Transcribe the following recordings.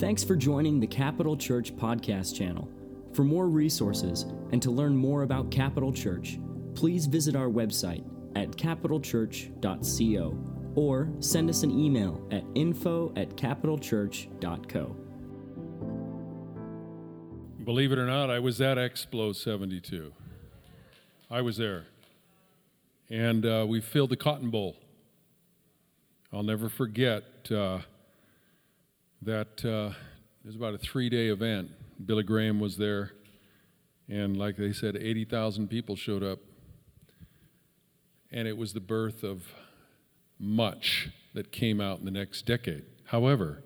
Thanks for joining the Capital Church podcast channel. For more resources and to learn more about Capital Church, please visit our website at capitalchurch.co or send us an email at info at capitalchurch.co. Believe it or not, I was at Explo 72. I was there. And uh, we filled the Cotton Bowl. I'll never forget uh, that uh, it was about a three day event. Billy Graham was there, and like they said, 80,000 people showed up. And it was the birth of much that came out in the next decade. However,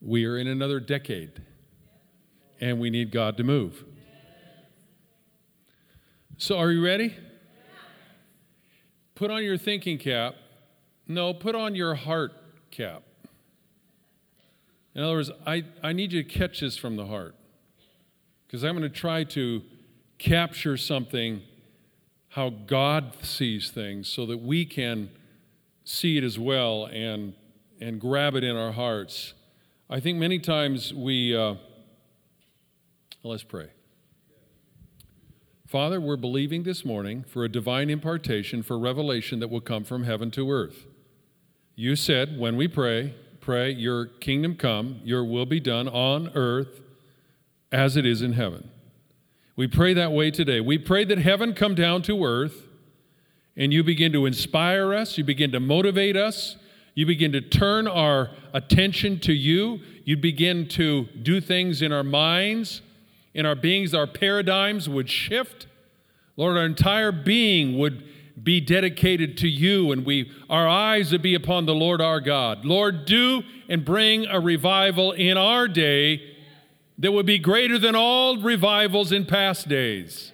we are in another decade, and we need God to move. So, are you ready? Put on your thinking cap. No, put on your heart cap. In other words, I, I need you to catch this from the heart because I'm going to try to capture something how God sees things so that we can see it as well and, and grab it in our hearts. I think many times we, uh, let's pray. Father, we're believing this morning for a divine impartation, for revelation that will come from heaven to earth. You said, when we pray, pray, Your kingdom come, Your will be done on earth as it is in heaven. We pray that way today. We pray that heaven come down to earth and you begin to inspire us, you begin to motivate us, you begin to turn our attention to you, you begin to do things in our minds in our beings, our paradigms would shift. Lord, our entire being would be dedicated to you and we our eyes would be upon the Lord our God. Lord, do and bring a revival in our day that would be greater than all revivals in past days.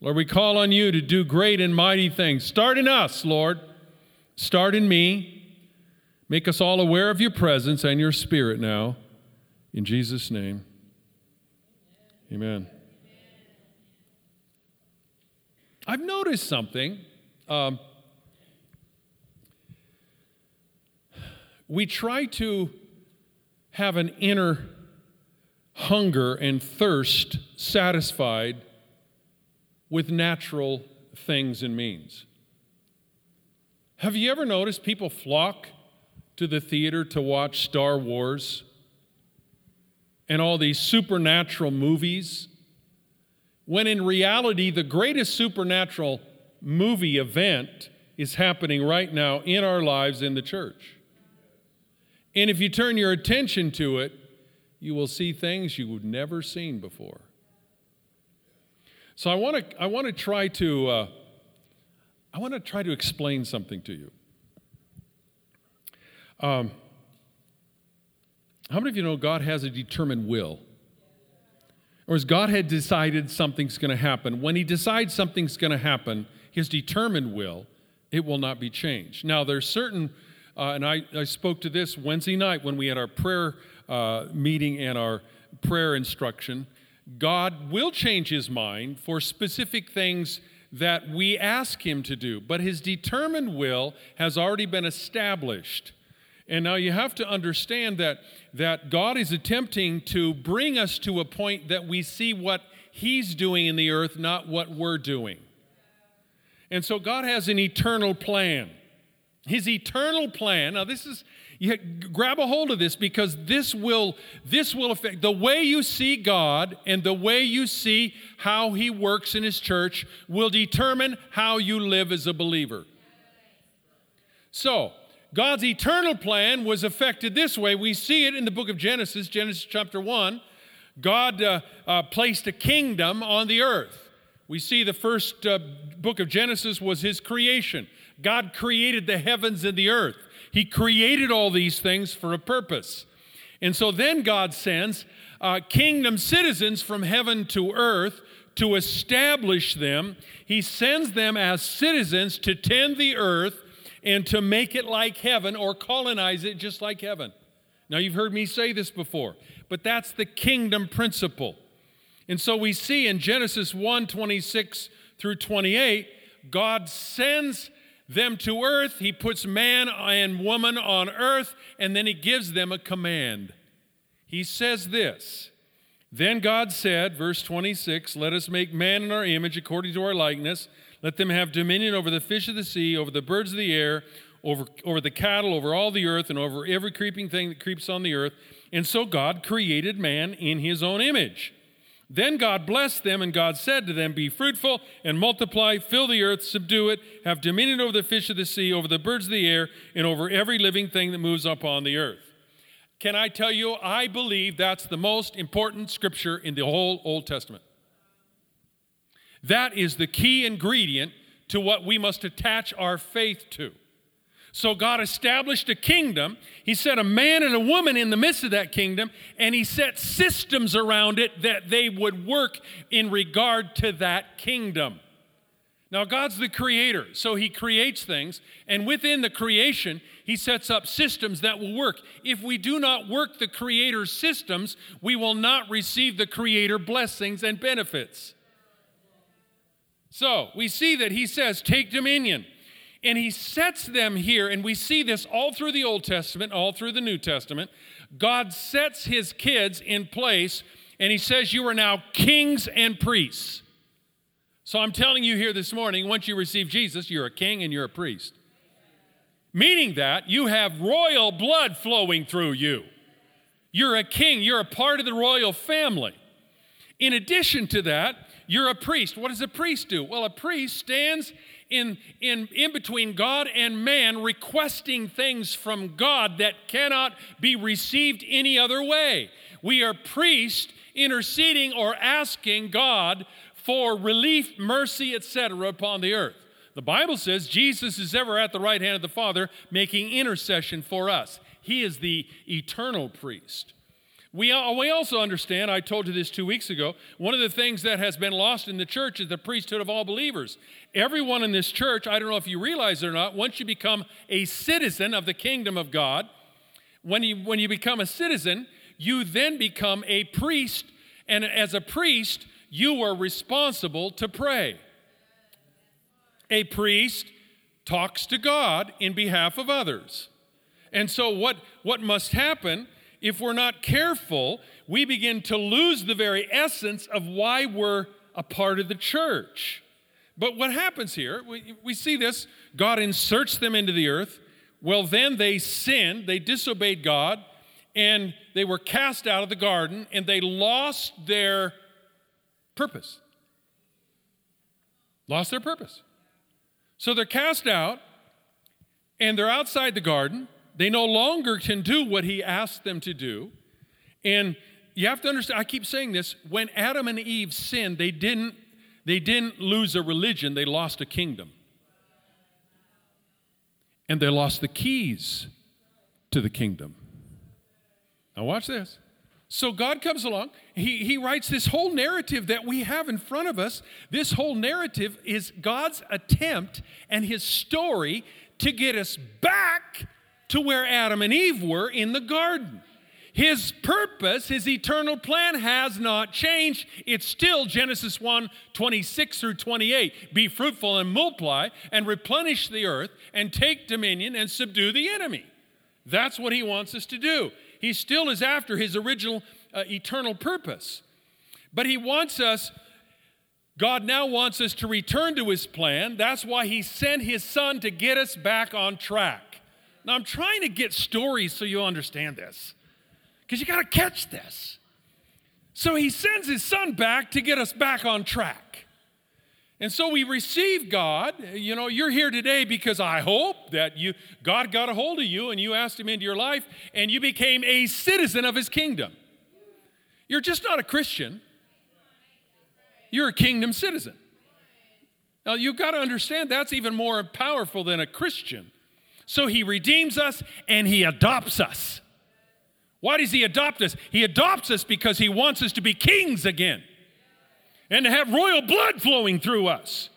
Lord, we call on you to do great and mighty things. Start in us, Lord. Start in me. Make us all aware of your presence and your spirit now. In Jesus' name. Amen. I've noticed something. Um, we try to have an inner hunger and thirst satisfied with natural things and means. Have you ever noticed people flock to the theater to watch Star Wars? and all these supernatural movies, when in reality, the greatest supernatural movie event is happening right now in our lives in the church. And if you turn your attention to it, you will see things you've never seen before. So I want to I want to try to uh, I want to try to explain something to you. Um, how many of you know God has a determined will? Or as God had decided something's going to happen, when He decides something's going to happen, His determined will, it will not be changed. Now, there's certain, uh, and I, I spoke to this Wednesday night when we had our prayer uh, meeting and our prayer instruction. God will change His mind for specific things that we ask Him to do, but His determined will has already been established. And now you have to understand that, that God is attempting to bring us to a point that we see what He's doing in the earth, not what we're doing. And so God has an eternal plan. His eternal plan, now this is, you grab a hold of this because this will, this will affect the way you see God and the way you see how He works in His church will determine how you live as a believer. So, God's eternal plan was affected this way. We see it in the book of Genesis, Genesis chapter 1. God uh, uh, placed a kingdom on the earth. We see the first uh, book of Genesis was his creation. God created the heavens and the earth. He created all these things for a purpose. And so then God sends uh, kingdom citizens from heaven to earth to establish them. He sends them as citizens to tend the earth and to make it like heaven or colonize it just like heaven. Now, you've heard me say this before, but that's the kingdom principle. And so we see in Genesis 1 26 through 28, God sends them to earth. He puts man and woman on earth, and then he gives them a command. he says this Then God said, verse 26, Let us make man in our image according to our likeness. Let them have dominion over the fish of the sea, over the birds of the air, over, over the cattle, over all the earth, and over every creeping thing that creeps on the earth. And so God created man in his own image. Then God blessed them, and God said to them, Be fruitful and multiply, fill the earth, subdue it, have dominion over the fish of the sea, over the birds of the air, and over every living thing that moves upon the earth. Can I tell you, I believe that's the most important scripture in the whole Old Testament. That is the key ingredient to what we must attach our faith to. So God established a kingdom. He set a man and a woman in the midst of that kingdom, and He set systems around it that they would work in regard to that kingdom. Now, God's the creator, so He creates things, and within the creation, He sets up systems that will work. If we do not work the creator's systems, we will not receive the creator blessings and benefits. So, we see that He says, Take dominion. And he sets them here, and we see this all through the Old Testament, all through the New Testament. God sets his kids in place, and he says, You are now kings and priests. So I'm telling you here this morning, once you receive Jesus, you're a king and you're a priest. Meaning that you have royal blood flowing through you. You're a king, you're a part of the royal family. In addition to that, you're a priest. What does a priest do? Well, a priest stands in, in, in between God and man, requesting things from God that cannot be received any other way. We are priests interceding or asking God for relief, mercy, etc., upon the earth. The Bible says Jesus is ever at the right hand of the Father making intercession for us. He is the eternal priest. We, uh, we also understand, I told you this two weeks ago, one of the things that has been lost in the church is the priesthood of all believers. Everyone in this church, I don't know if you realize it or not, once you become a citizen of the kingdom of God, when you, when you become a citizen, you then become a priest, and as a priest, you are responsible to pray. A priest talks to God in behalf of others. And so, what, what must happen if we're not careful, we begin to lose the very essence of why we're a part of the church. But what happens here, we, we see this God inserts them into the earth. Well, then they sinned, they disobeyed God, and they were cast out of the garden, and they lost their purpose. Lost their purpose. So they're cast out, and they're outside the garden, they no longer can do what he asked them to do. And you have to understand, I keep saying this, when Adam and Eve sinned, they didn't they didn't lose a religion, they lost a kingdom. And they lost the keys to the kingdom. Now watch this. So God comes along, he, he writes this whole narrative that we have in front of us. This whole narrative is God's attempt and his story to get us back to where Adam and Eve were in the garden. His purpose, his eternal plan has not changed. It's still Genesis 1 26 through 28. Be fruitful and multiply and replenish the earth and take dominion and subdue the enemy. That's what he wants us to do. He still is after his original uh, eternal purpose. But he wants us, God now wants us to return to his plan. That's why he sent his son to get us back on track. Now, I'm trying to get stories so you'll understand this, because you got to catch this. So he sends his son back to get us back on track. And so we receive God. You know, you're here today because I hope that you God got a hold of you and you asked him into your life and you became a citizen of his kingdom. You're just not a Christian. You're a kingdom citizen. Now you've got to understand that's even more powerful than a Christian. So he redeems us and he adopts us. Why does he adopt us? He adopts us because he wants us to be kings again and to have royal blood flowing through us.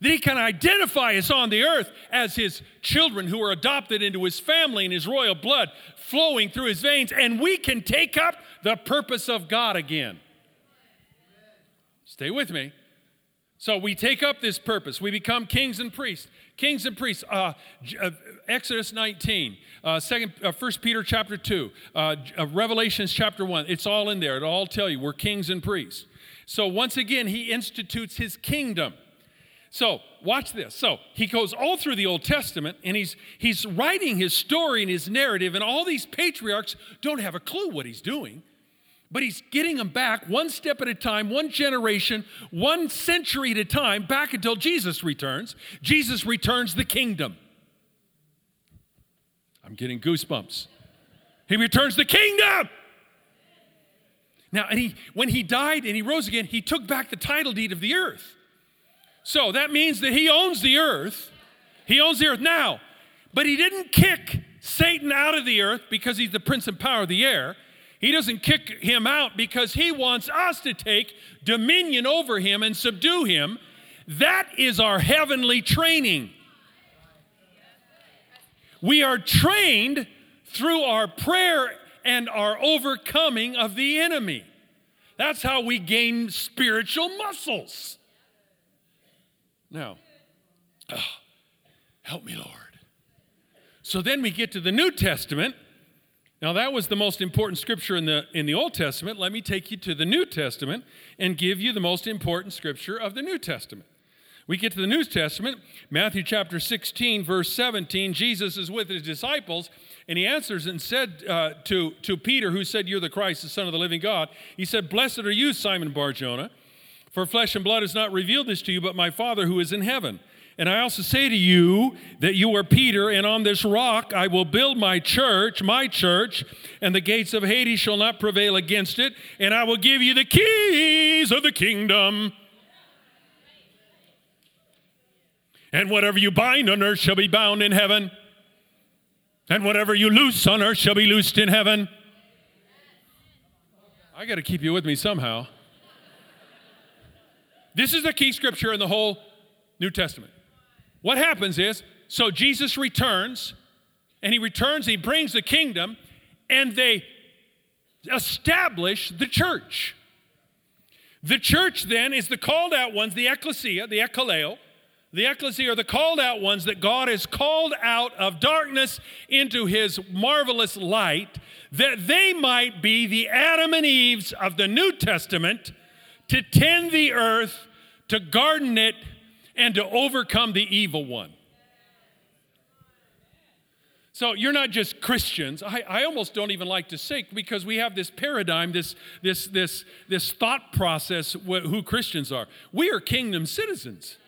That he can identify us on the earth as his children who are adopted into his family and his royal blood flowing through his veins, and we can take up the purpose of God again. Stay with me. So we take up this purpose. We become kings and priests. Kings and priests. Uh, uh, Exodus 19, uh, second, uh, 1 Peter chapter 2, uh, uh, Revelations chapter 1. It's all in there. It'll all tell you we're kings and priests. So once again, he institutes his kingdom. So watch this. So he goes all through the Old Testament and he's he's writing his story and his narrative, and all these patriarchs don't have a clue what he's doing. But he's getting them back one step at a time, one generation, one century at a time, back until Jesus returns. Jesus returns the kingdom. I'm getting goosebumps. He returns the kingdom. Now, and he, when he died and he rose again, he took back the title deed of the earth. So that means that he owns the earth. He owns the earth now. But he didn't kick Satan out of the earth because he's the prince and power of the air. He doesn't kick him out because he wants us to take dominion over him and subdue him. That is our heavenly training. We are trained through our prayer and our overcoming of the enemy. That's how we gain spiritual muscles. Now, oh, help me, Lord. So then we get to the New Testament. Now, that was the most important scripture in the, in the Old Testament. Let me take you to the New Testament and give you the most important scripture of the New Testament. We get to the New Testament, Matthew chapter 16, verse 17. Jesus is with his disciples, and he answers and said uh, to, to Peter, who said, You're the Christ, the Son of the living God, he said, Blessed are you, Simon Barjona, for flesh and blood has not revealed this to you, but my Father who is in heaven. And I also say to you that you are Peter, and on this rock I will build my church, my church, and the gates of Hades shall not prevail against it, and I will give you the keys of the kingdom. And whatever you bind on earth shall be bound in heaven. And whatever you loose on earth shall be loosed in heaven. I got to keep you with me somehow. This is the key scripture in the whole New Testament. What happens is, so Jesus returns, and he returns, he brings the kingdom, and they establish the church. The church then is the called out ones, the ecclesia, the ekkaleo, the ecclesia are the called out ones that God has called out of darkness into his marvelous light, that they might be the Adam and Eves of the New Testament to tend the earth, to garden it, and to overcome the evil one. So you're not just Christians. I, I almost don't even like to say because we have this paradigm, this, this, this, this thought process who Christians are. We are kingdom citizens.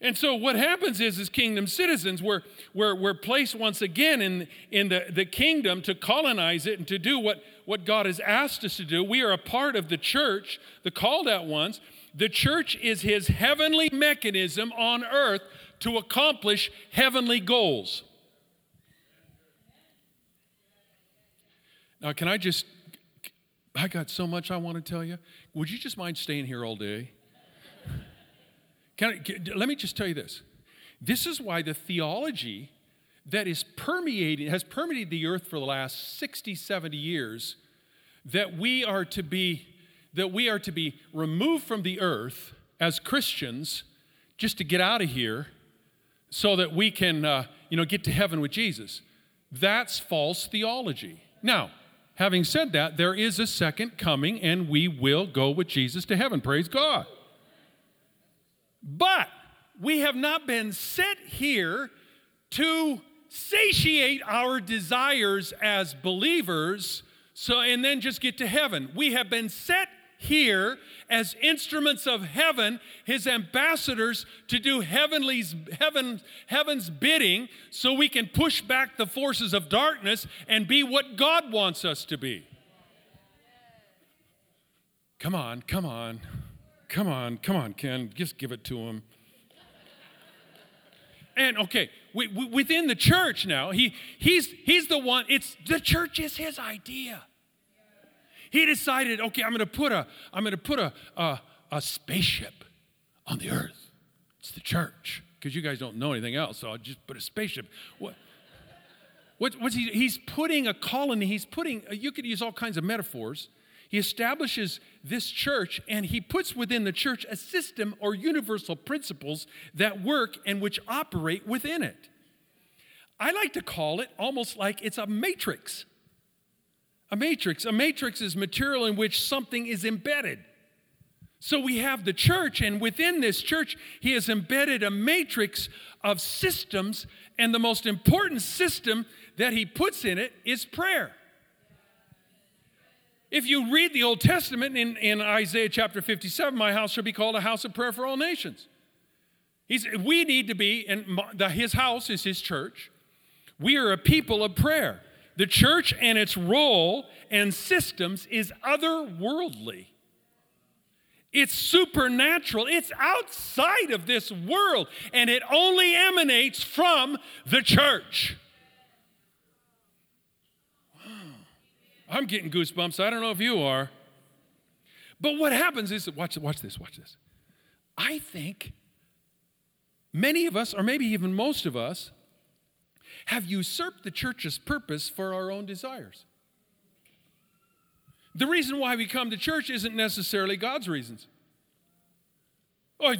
And so what happens is, as kingdom citizens, we're, we're, we're placed once again in, in the, the kingdom to colonize it and to do what, what God has asked us to do. We are a part of the church, the called out ones. The church is his heavenly mechanism on earth to accomplish heavenly goals. Now, can I just, I got so much I want to tell you. Would you just mind staying here all day? Can I, can, let me just tell you this. This is why the theology that is permeating, has permeated the earth for the last 60, 70 years, that we are to be, that we are to be removed from the earth as Christians just to get out of here so that we can, uh, you know, get to heaven with Jesus. That's false theology. Now, having said that, there is a second coming and we will go with Jesus to heaven. Praise God. But we have not been set here to satiate our desires as believers so and then just get to heaven. We have been set here as instruments of heaven, his ambassadors to do heavenly's heaven heaven's bidding so we can push back the forces of darkness and be what God wants us to be. Come on, come on. Come on, come on, Ken, just give it to him. And okay, within the church now, he, he's, he's the one, it's the church is his idea. He decided, okay, I'm gonna put a, I'm gonna put a, a, a spaceship on the earth. It's the church. Because you guys don't know anything else, so I'll just put a spaceship. What, what, what's he? He's putting a colony, he's putting, you could use all kinds of metaphors. He establishes this church and he puts within the church a system or universal principles that work and which operate within it. I like to call it almost like it's a matrix. A matrix. A matrix is material in which something is embedded. So we have the church, and within this church, he has embedded a matrix of systems, and the most important system that he puts in it is prayer. If you read the Old Testament in, in Isaiah chapter 57, my house shall be called a house of prayer for all nations. He's, we need to be, and his house is his church. We are a people of prayer. The church and its role and systems is otherworldly. It's supernatural. It's outside of this world, and it only emanates from the church. I'm getting goosebumps. I don't know if you are. But what happens is, watch, watch this, watch this. I think many of us, or maybe even most of us, have usurped the church's purpose for our own desires. The reason why we come to church isn't necessarily God's reasons.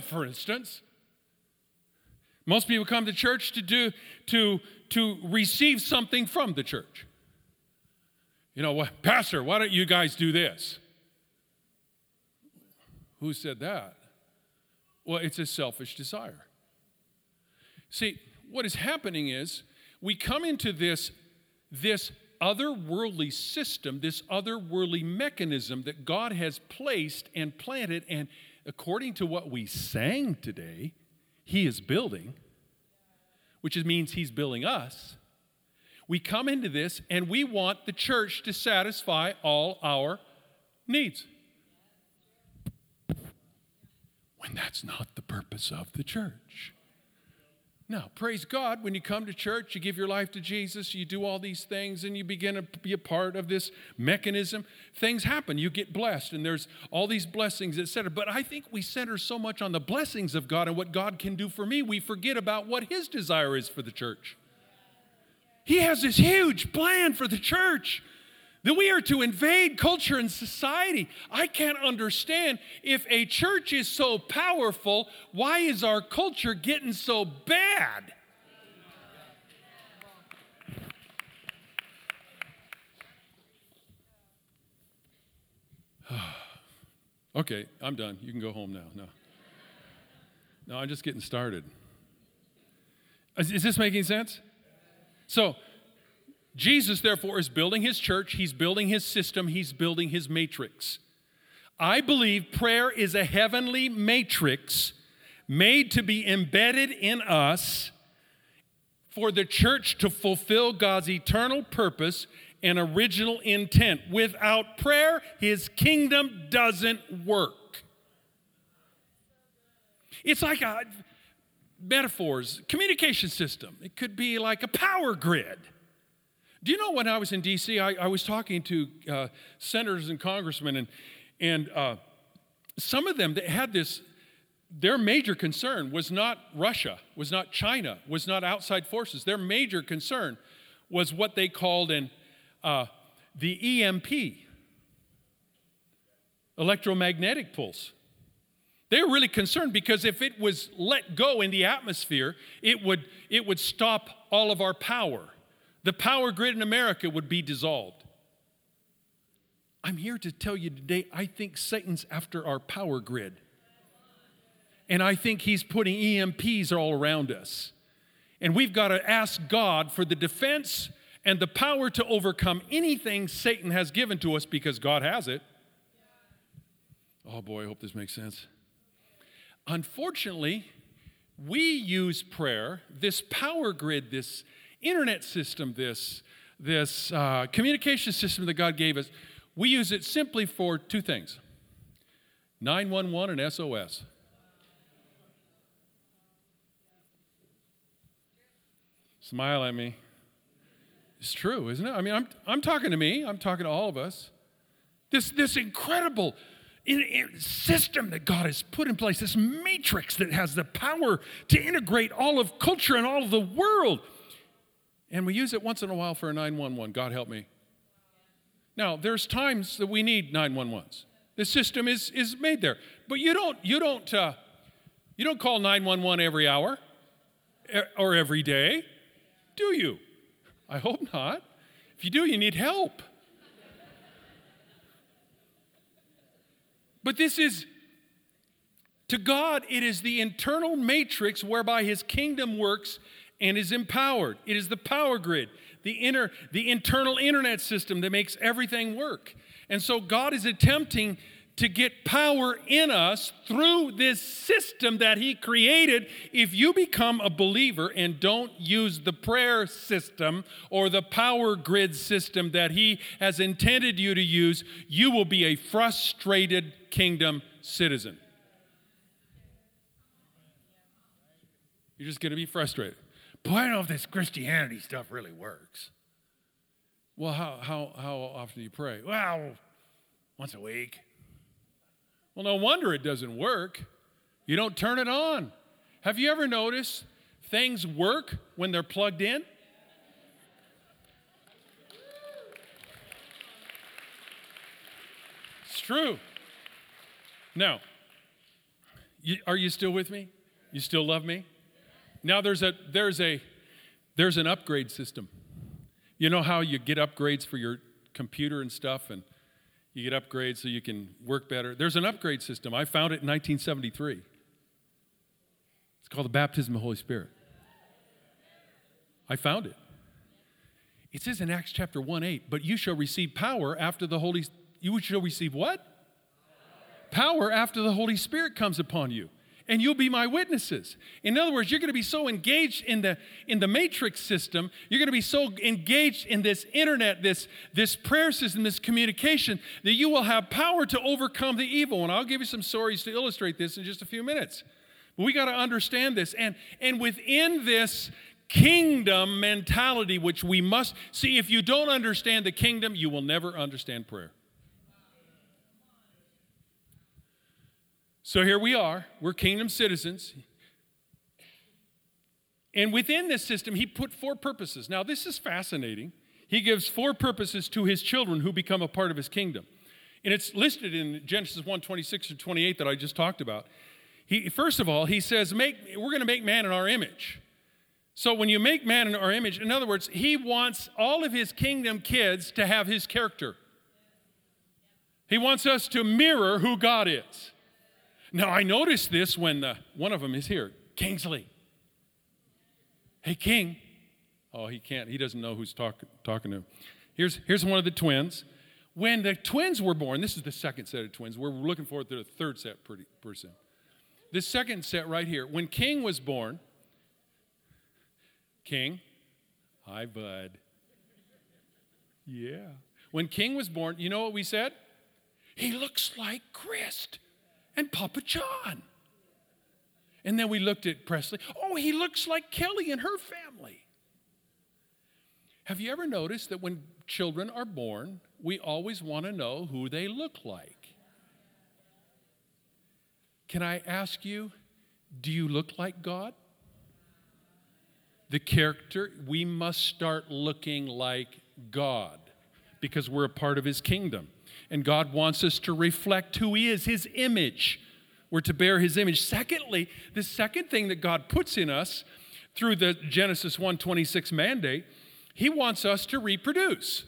For instance, most people come to church to do to to receive something from the church. You know, Pastor, why don't you guys do this? Who said that? Well, it's a selfish desire. See, what is happening is we come into this this otherworldly system, this otherworldly mechanism that God has placed and planted, and according to what we sang today, He is building, which means He's building us. We come into this and we want the church to satisfy all our needs. When that's not the purpose of the church. Now, praise God, when you come to church, you give your life to Jesus, you do all these things, and you begin to be a part of this mechanism. Things happen. You get blessed, and there's all these blessings, etc. But I think we center so much on the blessings of God and what God can do for me, we forget about what His desire is for the church. He has this huge plan for the church that we are to invade culture and society. I can't understand if a church is so powerful, why is our culture getting so bad? okay, I'm done. You can go home now. No. No, I'm just getting started. Is, is this making sense? So, Jesus, therefore, is building his church, he's building his system, he's building his matrix. I believe prayer is a heavenly matrix made to be embedded in us for the church to fulfill God's eternal purpose and original intent. Without prayer, his kingdom doesn't work. It's like a metaphors, communication system. It could be like a power grid. Do you know when I was in D.C., I, I was talking to uh, senators and congressmen, and, and uh, some of them that had this, their major concern was not Russia, was not China, was not outside forces. Their major concern was what they called an, uh, the EMP, electromagnetic pulse. They were really concerned because if it was let go in the atmosphere, it would, it would stop all of our power the power grid in America would be dissolved. I'm here to tell you today, I think Satan's after our power grid. And I think he's putting EMPs all around us. And we've got to ask God for the defense and the power to overcome anything Satan has given to us because God has it. Oh boy, I hope this makes sense. Unfortunately, we use prayer, this power grid, this internet system, this, this uh, communication system that God gave us, we use it simply for two things 911 and SOS. Smile at me. It's true, isn't it? I mean, I'm, I'm talking to me, I'm talking to all of us. This, this incredible system that God has put in place, this matrix that has the power to integrate all of culture and all of the world. And we use it once in a while for a 911. God help me. Now, there's times that we need 911s. The system is, is made there. But you don't, you don't, uh, you don't call 911 every hour or every day, do you? I hope not. If you do, you need help. But this is, to God, it is the internal matrix whereby his kingdom works and is empowered. It is the power grid, the inner, the internal internet system that makes everything work. And so God is attempting to get power in us through this system that He created. If you become a believer and don't use the prayer system or the power grid system that He has intended you to use, you will be a frustrated kingdom citizen. You're just going to be frustrated. Boy, I don't know if this Christianity stuff really works. Well, how, how, how often do you pray? Well, once a week. Well, no wonder it doesn't work. You don't turn it on. Have you ever noticed things work when they're plugged in? It's true. Now, you, are you still with me? You still love me? Now there's a there's a there's an upgrade system. You know how you get upgrades for your computer and stuff and you get upgrades so you can work better. There's an upgrade system. I found it in 1973. It's called the baptism of the Holy Spirit. I found it. It says in Acts chapter 1 8, but you shall receive power after the Holy you shall receive what? Power after the Holy Spirit comes upon you and you'll be my witnesses. In other words, you're going to be so engaged in the in the matrix system, you're going to be so engaged in this internet, this this prayer system, this communication that you will have power to overcome the evil. And I'll give you some stories to illustrate this in just a few minutes. But we got to understand this and and within this kingdom mentality which we must see if you don't understand the kingdom, you will never understand prayer. So here we are, we're kingdom citizens. And within this system, he put four purposes. Now, this is fascinating. He gives four purposes to his children who become a part of his kingdom. And it's listed in Genesis 1 26 and 28 that I just talked about. He, first of all, he says, make, We're going to make man in our image. So when you make man in our image, in other words, he wants all of his kingdom kids to have his character. He wants us to mirror who God is. Now, I noticed this when the, one of them is here, Kingsley. Hey, King. Oh, he can't. He doesn't know who's talk, talking to him. Here's, here's one of the twins. When the twins were born, this is the second set of twins. We're looking forward to the third set pretty, pretty soon. This second set right here. When King was born, King, hi, bud. Yeah. When King was born, you know what we said? He looks like Chris and Papa John. And then we looked at Presley. Oh, he looks like Kelly and her family. Have you ever noticed that when children are born, we always want to know who they look like? Can I ask you, do you look like God? The character, we must start looking like God because we're a part of His kingdom. And God wants us to reflect who He is, His image. We're to bear His image. Secondly, the second thing that God puts in us through the Genesis 1:26 mandate, He wants us to reproduce.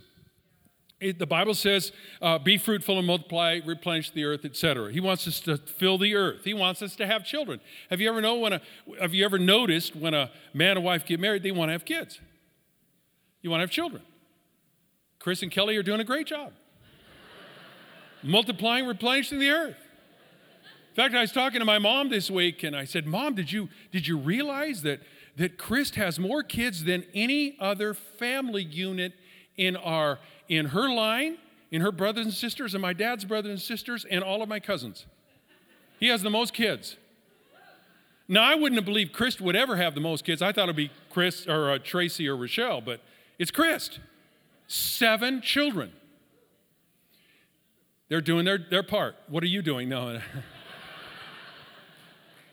It, the Bible says, uh, "Be fruitful and multiply, replenish the earth, etc." He wants us to fill the earth. He wants us to have children. Have you ever know when a, Have you ever noticed when a man and wife get married, they want to have kids? You want to have children. Chris and Kelly are doing a great job multiplying, replenishing the earth. In fact, I was talking to my mom this week and I said, Mom, did you, did you realize that, that Chris has more kids than any other family unit in, our, in her line, in her brothers and sisters, and my dad's brothers and sisters, and all of my cousins? He has the most kids. Now, I wouldn't have believed Chris would ever have the most kids. I thought it'd be Chris or uh, Tracy or Rochelle, but it's Chris. Seven children. They're doing their, their part. What are you doing? No.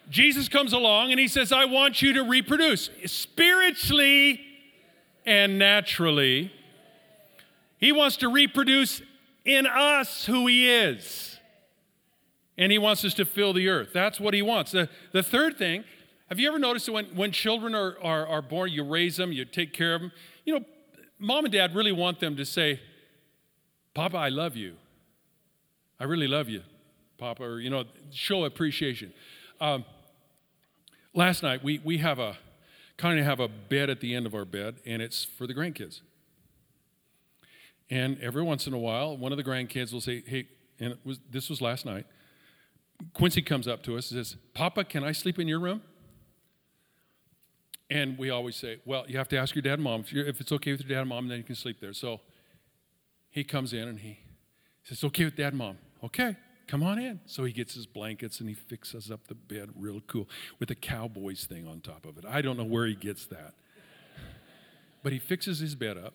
Jesus comes along and he says, I want you to reproduce spiritually and naturally. He wants to reproduce in us who He is. And He wants us to fill the earth. That's what He wants. The, the third thing, have you ever noticed that when, when children are, are, are born, you raise them, you take care of them? You know, mom and dad really want them to say, Papa, I love you. I really love you, Papa, or, you know, show appreciation. Um, last night, we, we have a kind of have a bed at the end of our bed, and it's for the grandkids. And every once in a while, one of the grandkids will say, Hey, and was, this was last night. Quincy comes up to us and says, Papa, can I sleep in your room? And we always say, Well, you have to ask your dad and mom. If, if it's okay with your dad and mom, then you can sleep there. So he comes in and he says, Okay with dad and mom. Okay, come on in. So he gets his blankets and he fixes up the bed real cool with a cowboys thing on top of it. I don't know where he gets that. But he fixes his bed up.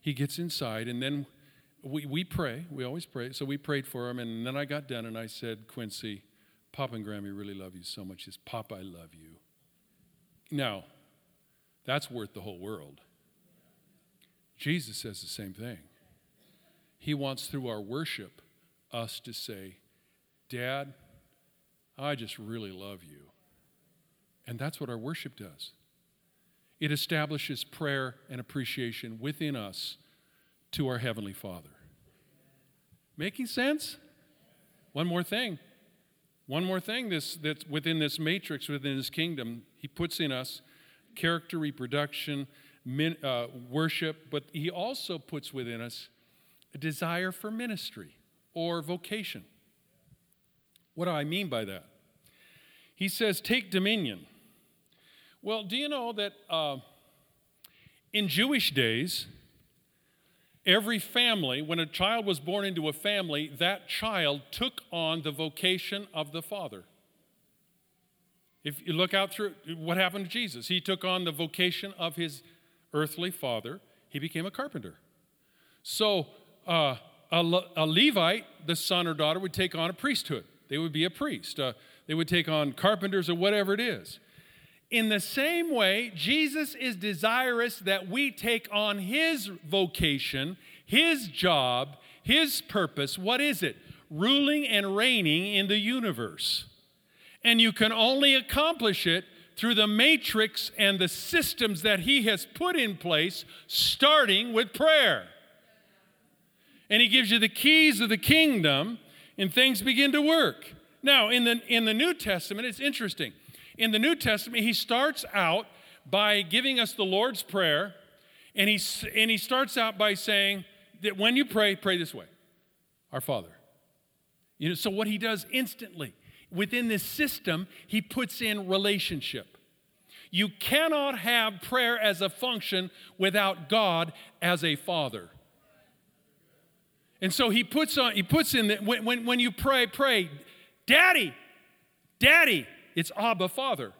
He gets inside and then we, we pray. We always pray. So we prayed for him. And then I got done and I said, Quincy, Papa and Grammy really love you so much. Says, Papa, I love you. Now, that's worth the whole world. Jesus says the same thing. He wants through our worship us to say, Dad, I just really love you. And that's what our worship does. It establishes prayer and appreciation within us to our Heavenly Father. Making sense? One more thing. One more thing this, that's within this matrix, within His kingdom, He puts in us character, reproduction, min, uh, worship, but He also puts within us a desire for ministry or vocation. What do I mean by that? He says, take dominion. Well, do you know that uh, in Jewish days, every family, when a child was born into a family, that child took on the vocation of the father. If you look out through what happened to Jesus, he took on the vocation of his earthly father. He became a carpenter. So, uh, a, a, Levite, the son or daughter, would take on a priesthood. They would be a priest. Uh, they would take on carpenters or whatever it is. In the same way, Jesus is desirous that we take on his vocation, his job, his purpose. What is it? Ruling and reigning in the universe. And you can only accomplish it through the matrix and the systems that he has put in place, starting with prayer and he gives you the keys of the kingdom, and things begin to work. Now, in the, in the New Testament, it's interesting. In the New Testament, he starts out by giving us the Lord's Prayer, and he, and he starts out by saying that when you pray, pray this way Our Father. You know, so what he does instantly, within this system, he puts in relationship. You cannot have prayer as a function without God as a father. And so he puts on, he puts in that when, when, when you pray, pray, Daddy, Daddy, it's Abba Father.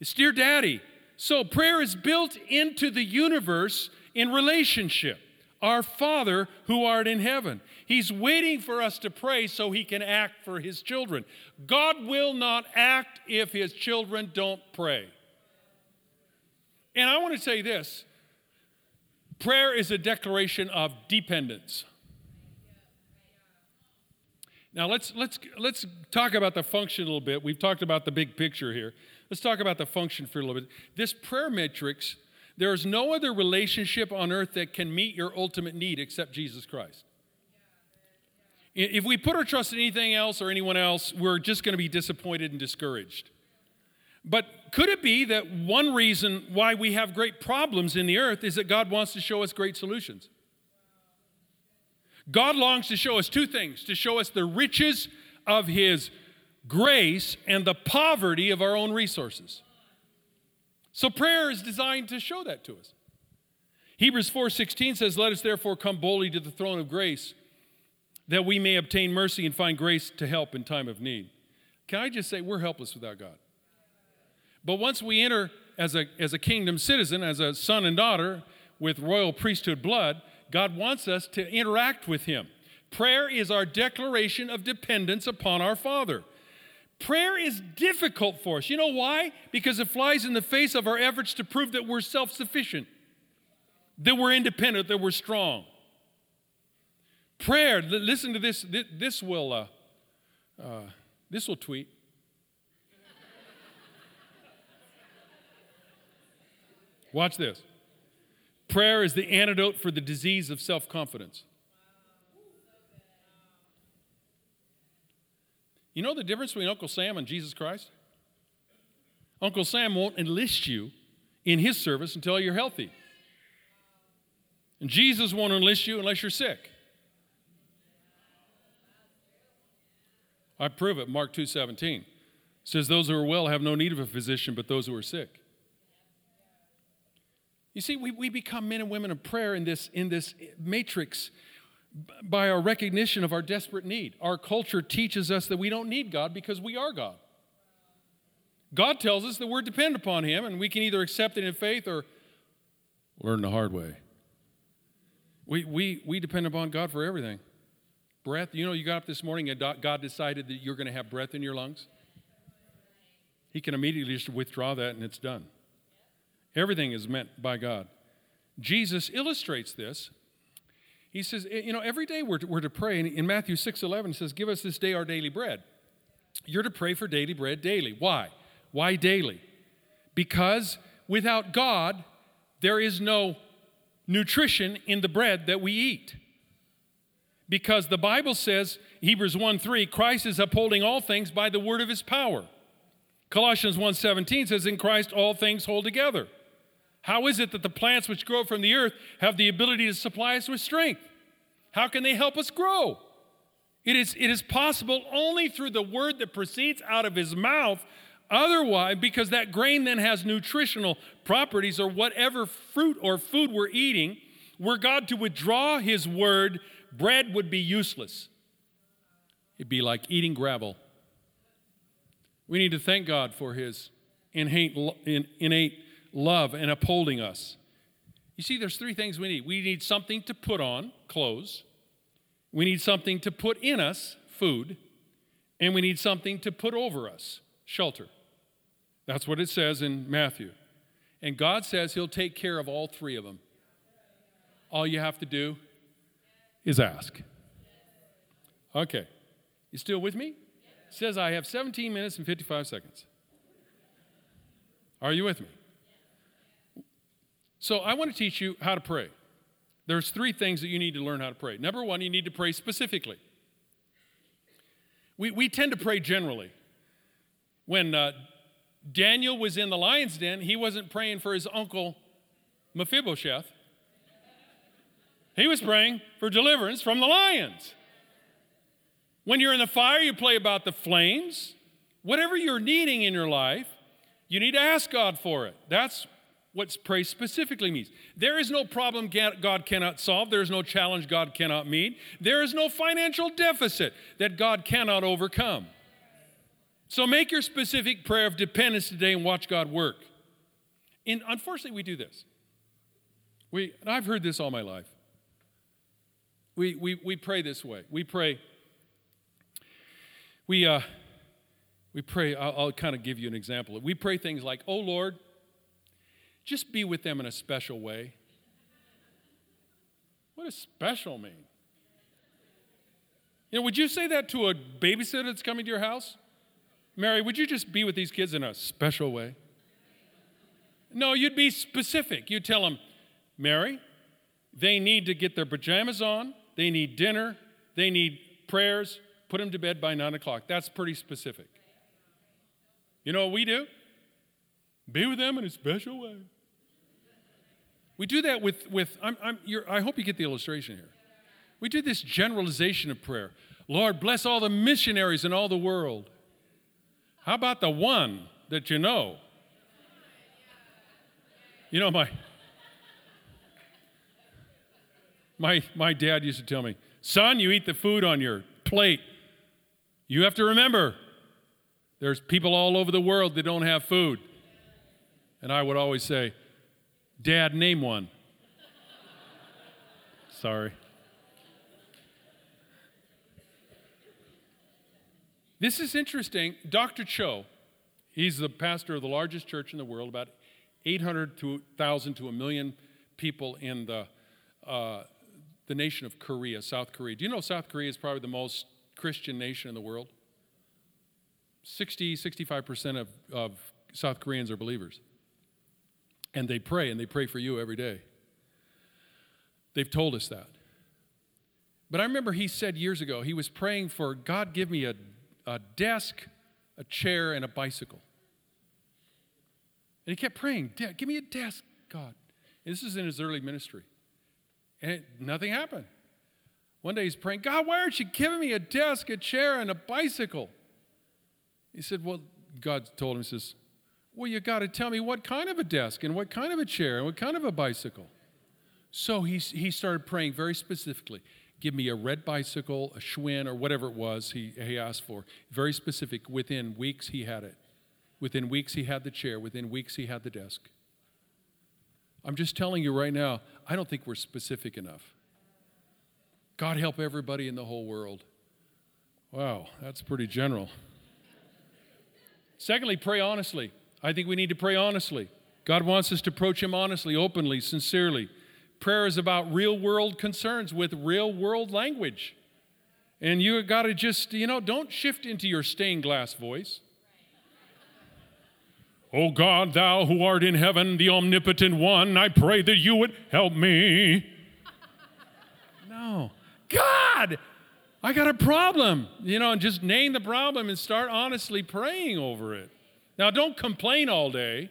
It's dear Daddy. So prayer is built into the universe in relationship. Our Father who art in heaven. He's waiting for us to pray so he can act for his children. God will not act if his children don't pray. And I want to say this prayer is a declaration of dependence. Now let's let's let's talk about the function a little bit. We've talked about the big picture here. Let's talk about the function for a little bit. This prayer matrix, there is no other relationship on earth that can meet your ultimate need except Jesus Christ. If we put our trust in anything else or anyone else, we're just going to be disappointed and discouraged. But could it be that one reason why we have great problems in the earth is that God wants to show us great solutions? God longs to show us two things to show us the riches of His grace and the poverty of our own resources. So prayer is designed to show that to us. Hebrews 4:16 says, "Let us therefore come boldly to the throne of grace, that we may obtain mercy and find grace to help in time of need." Can I just say we're helpless without God? But once we enter as a, as a kingdom citizen, as a son and daughter with royal priesthood blood, God wants us to interact with Him. Prayer is our declaration of dependence upon our Father. Prayer is difficult for us. You know why? Because it flies in the face of our efforts to prove that we're self sufficient, that we're independent, that we're strong. Prayer, listen to this. This, will, uh, uh, this will tweet. Watch this. Prayer is the antidote for the disease of self confidence. You know the difference between Uncle Sam and Jesus Christ? Uncle Sam won't enlist you in his service until you're healthy. And Jesus won't enlist you unless you're sick. I prove it. Mark 2:17 says those who are well have no need of a physician but those who are sick. You see, we, we become men and women of prayer in this, in this matrix by our recognition of our desperate need. Our culture teaches us that we don't need God because we are God. God tells us that we're dependent upon Him and we can either accept it in faith or learn the hard way. We, we, we depend upon God for everything. Breath, you know, you got up this morning and God decided that you're going to have breath in your lungs. He can immediately just withdraw that and it's done. Everything is meant by God. Jesus illustrates this. He says, eh, you know, every day we're to, we're to pray. And in Matthew 6 11, he says, Give us this day our daily bread. You're to pray for daily bread daily. Why? Why daily? Because without God, there is no nutrition in the bread that we eat. Because the Bible says, Hebrews 1 3, Christ is upholding all things by the word of his power. Colossians 1:17 says in Christ all things hold together. How is it that the plants which grow from the earth have the ability to supply us with strength? How can they help us grow? It is, it is possible only through the word that proceeds out of his mouth. Otherwise, because that grain then has nutritional properties or whatever fruit or food we're eating, were God to withdraw his word, bread would be useless. It'd be like eating gravel. We need to thank God for his innate, innate love and upholding us. You see, there's three things we need. We need something to put on, clothes. We need something to put in us, food. And we need something to put over us, shelter. That's what it says in Matthew. And God says He'll take care of all three of them. All you have to do is ask. Okay. You still with me? It says I have 17 minutes and 55 seconds. Are you with me? So I want to teach you how to pray. There's three things that you need to learn how to pray. Number one, you need to pray specifically. We, we tend to pray generally. When uh, Daniel was in the lion's den, he wasn't praying for his uncle Mephibosheth. He was praying for deliverance from the lions. When you're in the fire, you pray about the flames. Whatever you're needing in your life, you need to ask God for it. That's what praise specifically means. There is no problem God cannot solve. There is no challenge God cannot meet. There is no financial deficit that God cannot overcome. So make your specific prayer of dependence today and watch God work. And unfortunately, we do this. We, and I've heard this all my life. We, we, we pray this way. We pray, we, uh, we pray, I'll, I'll kind of give you an example. We pray things like, Oh Lord, just be with them in a special way. What does special mean? You know, would you say that to a babysitter that's coming to your house? Mary, would you just be with these kids in a special way? No, you'd be specific. You'd tell them, Mary, they need to get their pajamas on, they need dinner, they need prayers, put them to bed by nine o'clock. That's pretty specific. You know what we do? Be with them in a special way. We do that with, with I'm, I'm, I hope you get the illustration here. We do this generalization of prayer. Lord, bless all the missionaries in all the world. How about the one that you know? You know, my, my, my dad used to tell me, son, you eat the food on your plate. You have to remember, there's people all over the world that don't have food. And I would always say, Dad, name one. Sorry. This is interesting. Dr. Cho, he's the pastor of the largest church in the world, about 800,000 to a million people in the, uh, the nation of Korea, South Korea. Do you know South Korea is probably the most Christian nation in the world? 60, 65% of, of South Koreans are believers. And they pray, and they pray for you every day. They've told us that. But I remember he said years ago, he was praying for God, give me a, a desk, a chair, and a bicycle. And he kept praying, give me a desk, God. And this is in his early ministry. And nothing happened. One day he's praying, God, why aren't you giving me a desk, a chair, and a bicycle? He said, Well, God told him, He says, Well, you got to tell me what kind of a desk and what kind of a chair and what kind of a bicycle. So he, he started praying very specifically. Give me a red bicycle, a Schwinn, or whatever it was he, he asked for. Very specific. Within weeks, he had it. Within weeks, he had the chair. Within weeks, he had the desk. I'm just telling you right now, I don't think we're specific enough. God help everybody in the whole world. Wow, that's pretty general. Secondly, pray honestly. I think we need to pray honestly. God wants us to approach Him honestly, openly, sincerely. Prayer is about real world concerns with real world language. And you got to just, you know, don't shift into your stained glass voice. Oh God, thou who art in heaven, the omnipotent one, I pray that you would help me. no. God, I got a problem. You know, and just name the problem and start honestly praying over it. Now, don't complain all day,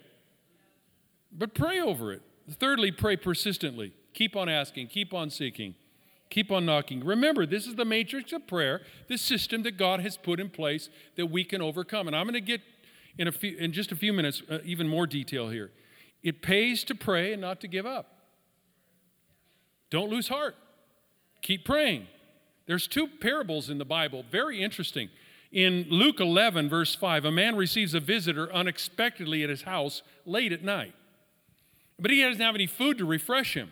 but pray over it. Thirdly, pray persistently. Keep on asking, keep on seeking, keep on knocking. Remember, this is the matrix of prayer, the system that God has put in place that we can overcome. And I'm going to get in, a few, in just a few minutes uh, even more detail here. It pays to pray and not to give up. Don't lose heart. Keep praying. There's two parables in the Bible, very interesting. In Luke 11, verse 5, a man receives a visitor unexpectedly at his house late at night. But he doesn't have any food to refresh him.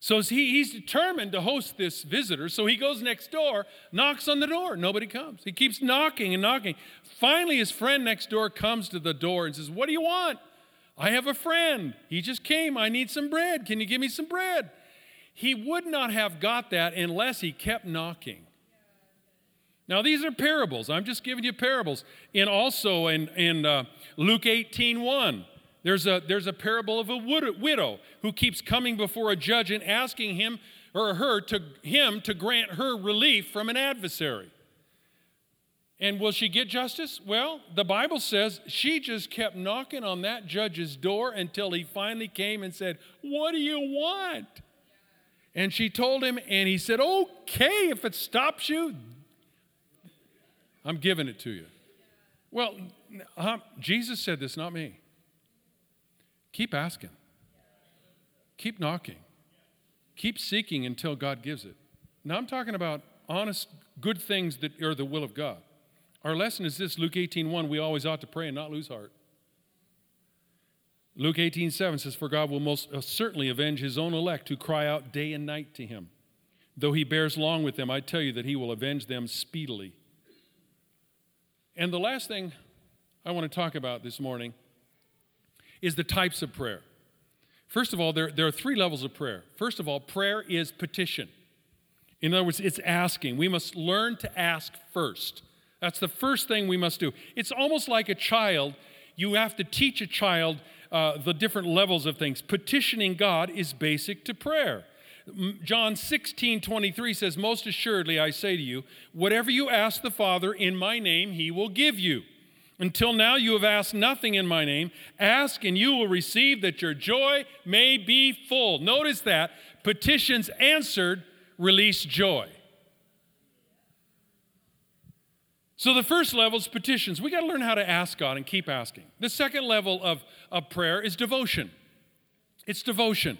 So he, he's determined to host this visitor. So he goes next door, knocks on the door. Nobody comes. He keeps knocking and knocking. Finally, his friend next door comes to the door and says, What do you want? I have a friend. He just came. I need some bread. Can you give me some bread? He would not have got that unless he kept knocking. Now, these are parables. I'm just giving you parables. And also in, in uh, Luke 18 1, there's a, there's a parable of a widow who keeps coming before a judge and asking him or her to him to grant her relief from an adversary. And will she get justice? Well, the Bible says she just kept knocking on that judge's door until he finally came and said, What do you want? And she told him, and he said, Okay, if it stops you, I'm giving it to you. Well, Jesus said this, not me. Keep asking, keep knocking, keep seeking until God gives it. Now, I'm talking about honest, good things that are the will of God. Our lesson is this Luke 18 1, we always ought to pray and not lose heart. Luke 18 7 says, For God will most uh, certainly avenge his own elect who cry out day and night to him. Though he bears long with them, I tell you that he will avenge them speedily. And the last thing I want to talk about this morning is the types of prayer. First of all, there, there are three levels of prayer. First of all, prayer is petition. In other words, it's asking. We must learn to ask first. That's the first thing we must do. It's almost like a child. You have to teach a child uh, the different levels of things. Petitioning God is basic to prayer. John 16, 23 says, Most assuredly I say to you, whatever you ask the Father in my name, he will give you. Until now, you have asked nothing in my name. Ask and you will receive that your joy may be full. Notice that petitions answered release joy. So the first level is petitions. We got to learn how to ask God and keep asking. The second level of, of prayer is devotion. It's devotion.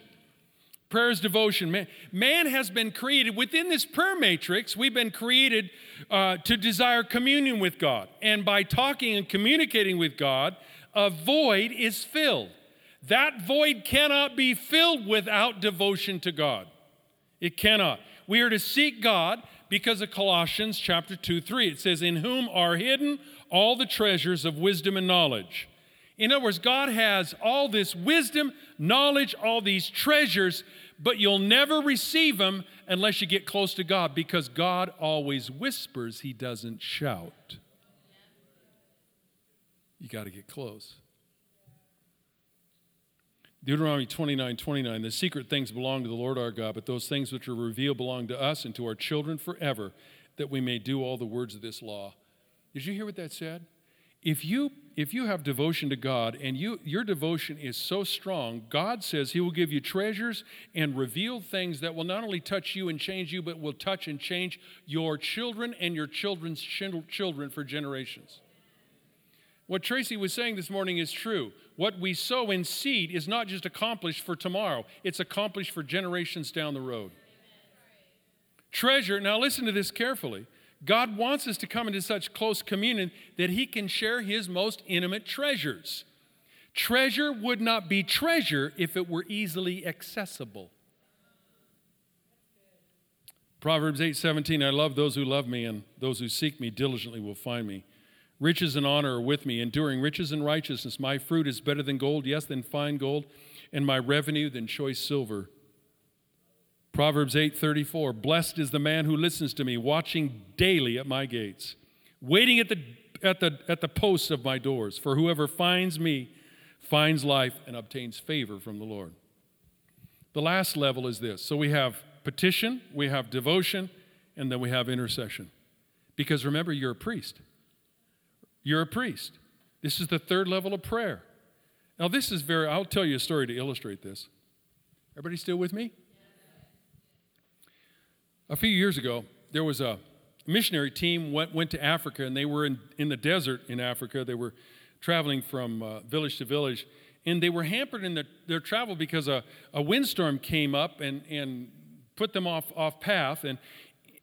Prayer is devotion. Man, man, has been created within this prayer matrix. We've been created uh, to desire communion with God. And by talking and communicating with God, a void is filled. That void cannot be filled without devotion to God. It cannot. We are to seek God because of Colossians chapter 2 3. It says, In whom are hidden all the treasures of wisdom and knowledge. In other words, God has all this wisdom, knowledge, all these treasures, but you'll never receive them unless you get close to God because God always whispers, He doesn't shout. You got to get close. Deuteronomy 29 29, the secret things belong to the Lord our God, but those things which are revealed belong to us and to our children forever, that we may do all the words of this law. Did you hear what that said? If you if you have devotion to God and you your devotion is so strong, God says he will give you treasures and reveal things that will not only touch you and change you but will touch and change your children and your children's children for generations. What Tracy was saying this morning is true. What we sow in seed is not just accomplished for tomorrow, it's accomplished for generations down the road. Treasure, now listen to this carefully. God wants us to come into such close communion that He can share His most intimate treasures. Treasure would not be treasure if it were easily accessible. Proverbs 8 17, I love those who love me, and those who seek me diligently will find me. Riches and honor are with me, enduring riches and righteousness. My fruit is better than gold, yes, than fine gold, and my revenue than choice silver. Proverbs 8:34 Blessed is the man who listens to me, watching daily at my gates, waiting at the at the at the posts of my doors, for whoever finds me finds life and obtains favor from the Lord. The last level is this. So we have petition, we have devotion, and then we have intercession. Because remember you're a priest. You're a priest. This is the third level of prayer. Now this is very I'll tell you a story to illustrate this. Everybody still with me? A few years ago, there was a missionary team went, went to Africa, and they were in, in the desert in Africa. They were traveling from uh, village to village, and they were hampered in the, their travel because a, a windstorm came up and, and put them off, off path, and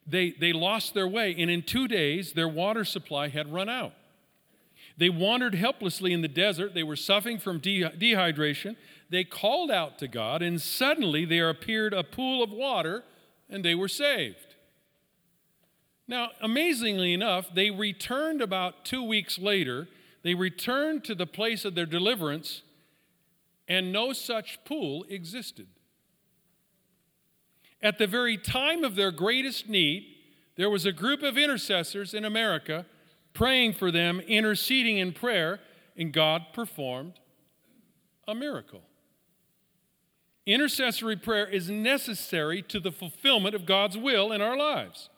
they, they lost their way. And in two days, their water supply had run out. They wandered helplessly in the desert. They were suffering from de- dehydration. They called out to God, and suddenly there appeared a pool of water and they were saved. Now, amazingly enough, they returned about two weeks later. They returned to the place of their deliverance, and no such pool existed. At the very time of their greatest need, there was a group of intercessors in America praying for them, interceding in prayer, and God performed a miracle. Intercessory prayer is necessary to the fulfillment of God's will in our lives.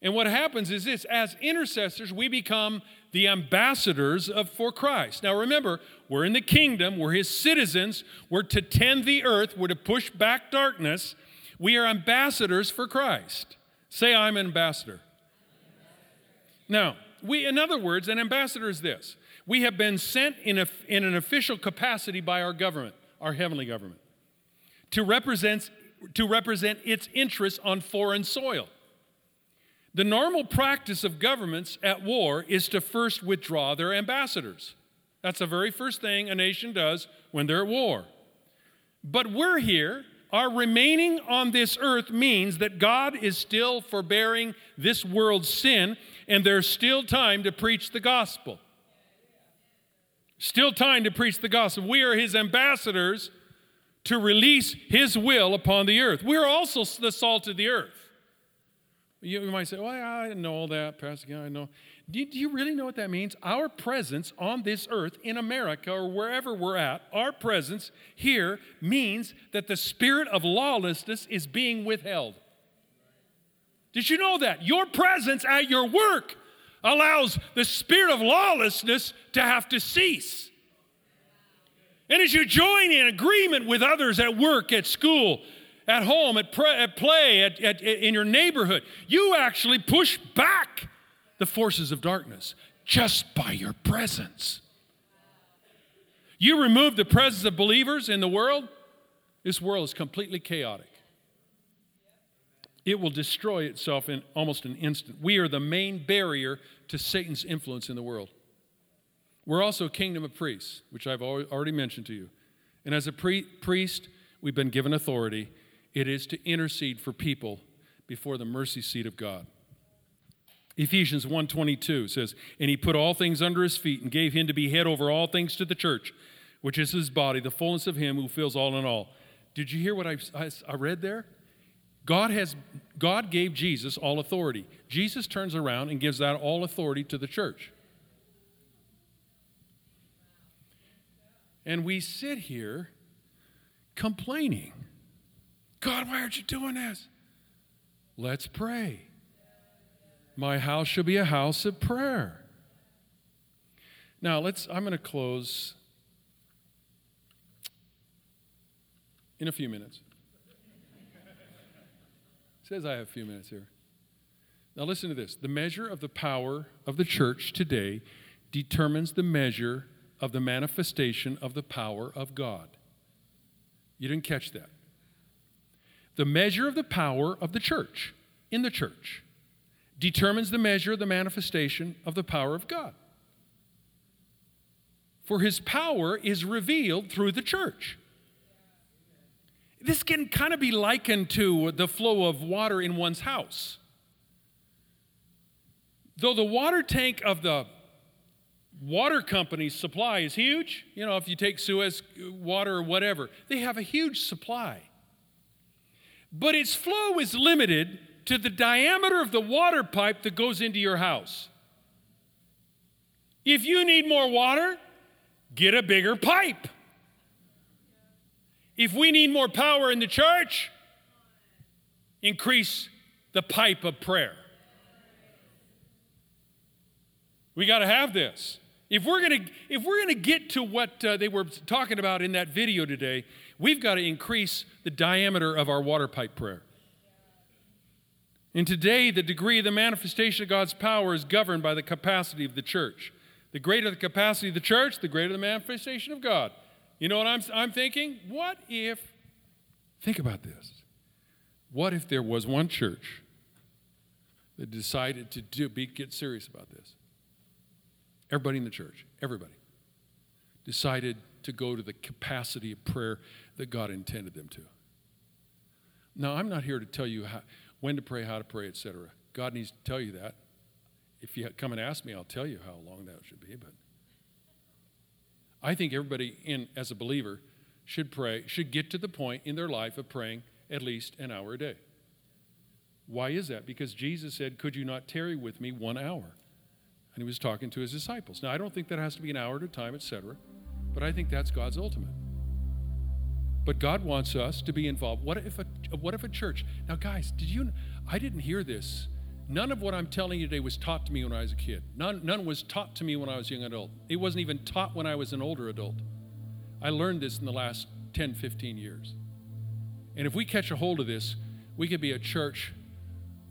And what happens is this as intercessors, we become the ambassadors of, for Christ. Now remember, we're in the kingdom, we're his citizens, we're to tend the earth, we're to push back darkness. We are ambassadors for Christ. Say, I'm an ambassador. Now, we, in other words, an ambassador is this we have been sent in, a, in an official capacity by our government, our heavenly government to represent, to represent its interests on foreign soil. The normal practice of governments at war is to first withdraw their ambassadors. That's the very first thing a nation does when they're at war. But we're here. Our remaining on this earth means that God is still forbearing this world's sin, and there's still time to preach the gospel. Still time to preach the gospel. We are his ambassadors to release his will upon the earth. We're also the salt of the earth. You might say, well, I know all that, Pastor. Yeah, I know. Do you, do you really know what that means? Our presence on this earth in America or wherever we're at, our presence here means that the spirit of lawlessness is being withheld. Did you know that? Your presence at your work allows the spirit of lawlessness to have to cease. And as you join in agreement with others at work, at school, at home, at, pre- at play, at, at, in your neighborhood, you actually push back the forces of darkness just by your presence. You remove the presence of believers in the world, this world is completely chaotic. It will destroy itself in almost an instant. We are the main barrier to Satan's influence in the world. We're also a kingdom of priests, which I've already mentioned to you. And as a pre- priest, we've been given authority. It is to intercede for people before the mercy seat of God. Ephesians 1:22 says, "And he put all things under his feet and gave him to be head over all things to the church, which is his body, the fullness of him who fills all in all." Did you hear what I, I, I read there? God has God gave Jesus all authority. Jesus turns around and gives that all authority to the church. And we sit here complaining. God, why aren't you doing this? Let's pray. My house shall be a house of prayer. Now, let's I'm going to close in a few minutes. It says I have a few minutes here. Now, listen to this. The measure of the power of the church today determines the measure of the manifestation of the power of God. You didn't catch that. The measure of the power of the church in the church determines the measure of the manifestation of the power of God. For his power is revealed through the church. This can kind of be likened to the flow of water in one's house. Though the water tank of the water company's supply is huge, you know, if you take Suez water or whatever, they have a huge supply. But its flow is limited to the diameter of the water pipe that goes into your house. If you need more water, get a bigger pipe. If we need more power in the church, increase the pipe of prayer. We got to have this. If we're going to if we're going to get to what uh, they were talking about in that video today, we've got to increase the diameter of our water pipe prayer. And today, the degree of the manifestation of God's power is governed by the capacity of the church. The greater the capacity of the church, the greater the manifestation of God. You know what I'm, I'm thinking? What if, think about this. What if there was one church that decided to do, be, get serious about this? Everybody in the church, everybody, decided to go to the capacity of prayer that God intended them to. Now, I'm not here to tell you how, when to pray, how to pray, etc. God needs to tell you that. If you come and ask me, I'll tell you how long that should be. But I think everybody in as a believer should pray, should get to the point in their life of praying at least an hour a day. Why is that? Because Jesus said, Could you not tarry with me one hour? And he was talking to his disciples. Now, I don't think that has to be an hour at a time, etc., but I think that's God's ultimate. But God wants us to be involved. What if a, what if a church? Now, guys, did you? I didn't hear this. None of what I'm telling you today was taught to me when I was a kid. None, none was taught to me when I was a young adult. It wasn't even taught when I was an older adult. I learned this in the last 10, 15 years. And if we catch a hold of this, we could be a church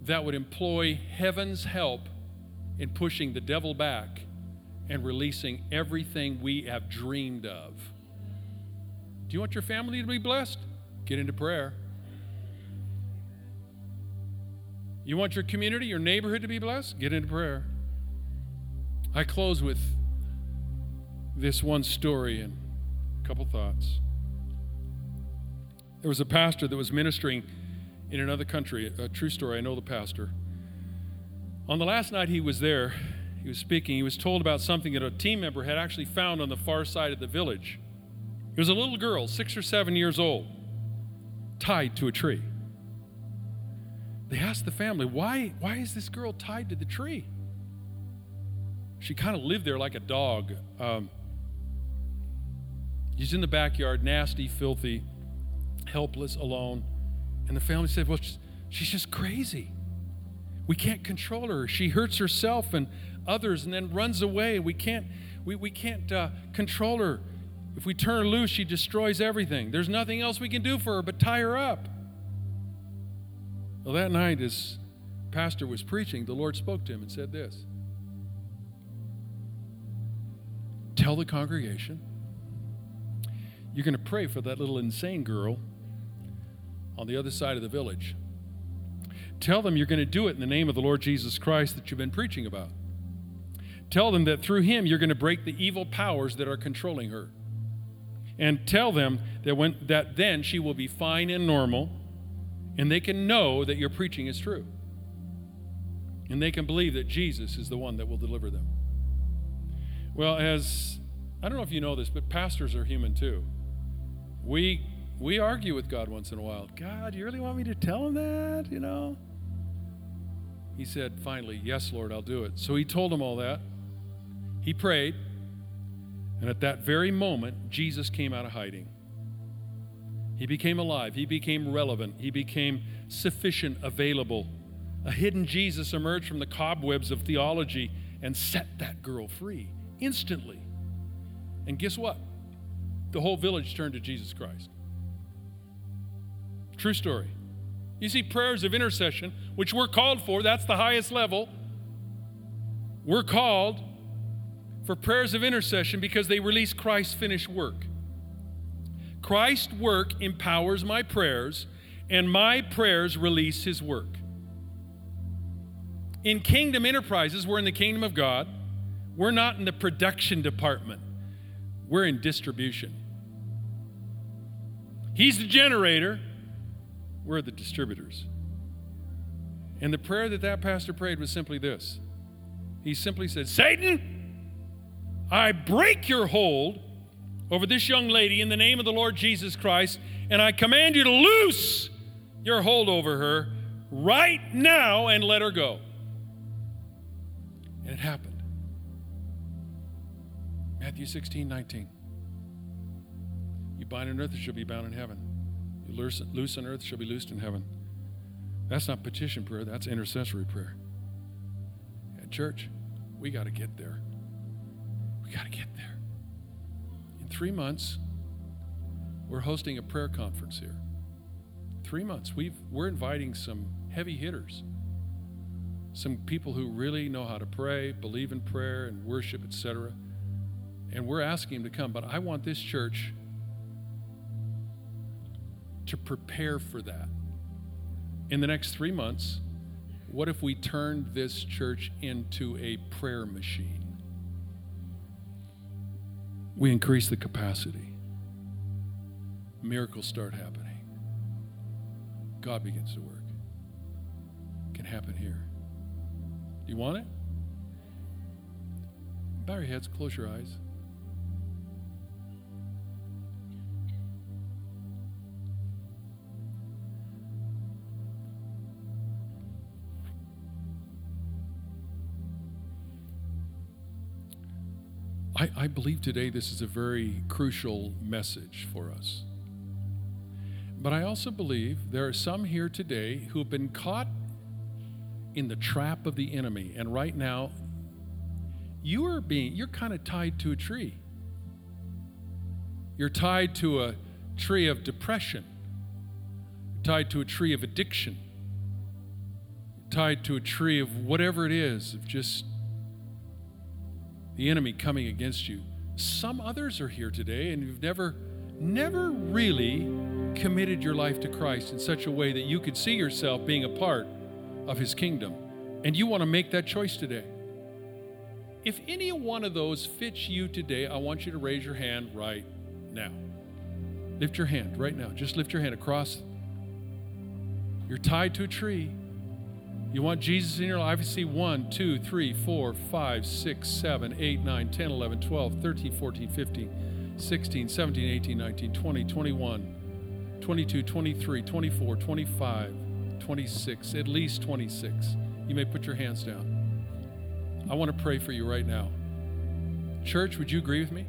that would employ heaven's help in pushing the devil back and releasing everything we have dreamed of. Do you want your family to be blessed? Get into prayer. You want your community, your neighborhood to be blessed? Get into prayer. I close with this one story and a couple thoughts. There was a pastor that was ministering in another country, a true story. I know the pastor. On the last night he was there, he was speaking, he was told about something that a team member had actually found on the far side of the village. It was a little girl, six or seven years old, tied to a tree. They asked the family, why, why is this girl tied to the tree? She kind of lived there like a dog. Um, she's in the backyard, nasty, filthy, helpless, alone. And the family said, Well, she's just crazy. We can't control her. She hurts herself and others and then runs away. We can't, we, we can't uh, control her. If we turn her loose, she destroys everything. There's nothing else we can do for her but tie her up. Well, that night, as pastor was preaching, the Lord spoke to him and said this Tell the congregation you're going to pray for that little insane girl on the other side of the village. Tell them you're going to do it in the name of the Lord Jesus Christ that you've been preaching about. Tell them that through him you're going to break the evil powers that are controlling her and tell them that when that then she will be fine and normal and they can know that your preaching is true And they can believe that Jesus is the one that will deliver them. Well, as I don't know if you know this, but pastors are human too. We we argue with God once in a while. God, you really want me to tell him that? You know? He said, finally, Yes, Lord, I'll do it. So he told him all that. He prayed. And at that very moment, Jesus came out of hiding. He became alive. He became relevant. He became sufficient, available. A hidden Jesus emerged from the cobwebs of theology and set that girl free instantly. And guess what? The whole village turned to Jesus Christ. True story. You see, prayers of intercession, which we're called for, that's the highest level. We're called for prayers of intercession because they release Christ's finished work. Christ's work empowers my prayers, and my prayers release his work. In kingdom enterprises, we're in the kingdom of God. We're not in the production department, we're in distribution. He's the generator, we're the distributors. And the prayer that that pastor prayed was simply this He simply said, Satan, I break your hold over this young lady in the name of the Lord Jesus Christ, and I command you to loose your hold over her right now and let her go. And it happened. Matthew 16, 19. You bind on earth, it shall be bound in heaven. Loose, loose on earth, shall be loosed in heaven. That's not petition prayer, that's intercessory prayer. At church, we got to get there. We got to get there. In three months, we're hosting a prayer conference here. Three months. We've, we're inviting some heavy hitters, some people who really know how to pray, believe in prayer and worship, etc. And we're asking them to come. But I want this church to prepare for that. In the next three months, what if we turned this church into a prayer machine? We increase the capacity. Miracles start happening. God begins to work. It can happen here. Do you want it? Bow your heads, close your eyes. I, I believe today this is a very crucial message for us. But I also believe there are some here today who have been caught in the trap of the enemy. And right now, you are being, you're kind of tied to a tree. You're tied to a tree of depression, you're tied to a tree of addiction, you're tied to a tree of whatever it is, of just the enemy coming against you. Some others are here today and you've never, never really committed your life to Christ in such a way that you could see yourself being a part of his kingdom. And you want to make that choice today. If any one of those fits you today, I want you to raise your hand right now. Lift your hand right now. Just lift your hand across. You're tied to a tree. You want Jesus in your life? I see 1, 2, 3, 4, 5, 6, 7, 8, 9, 10, 11, 12, 13, 14, 15, 16, 17, 18, 19, 20, 21, 22, 23, 24, 25, 26, at least 26. You may put your hands down. I want to pray for you right now. Church, would you agree with me?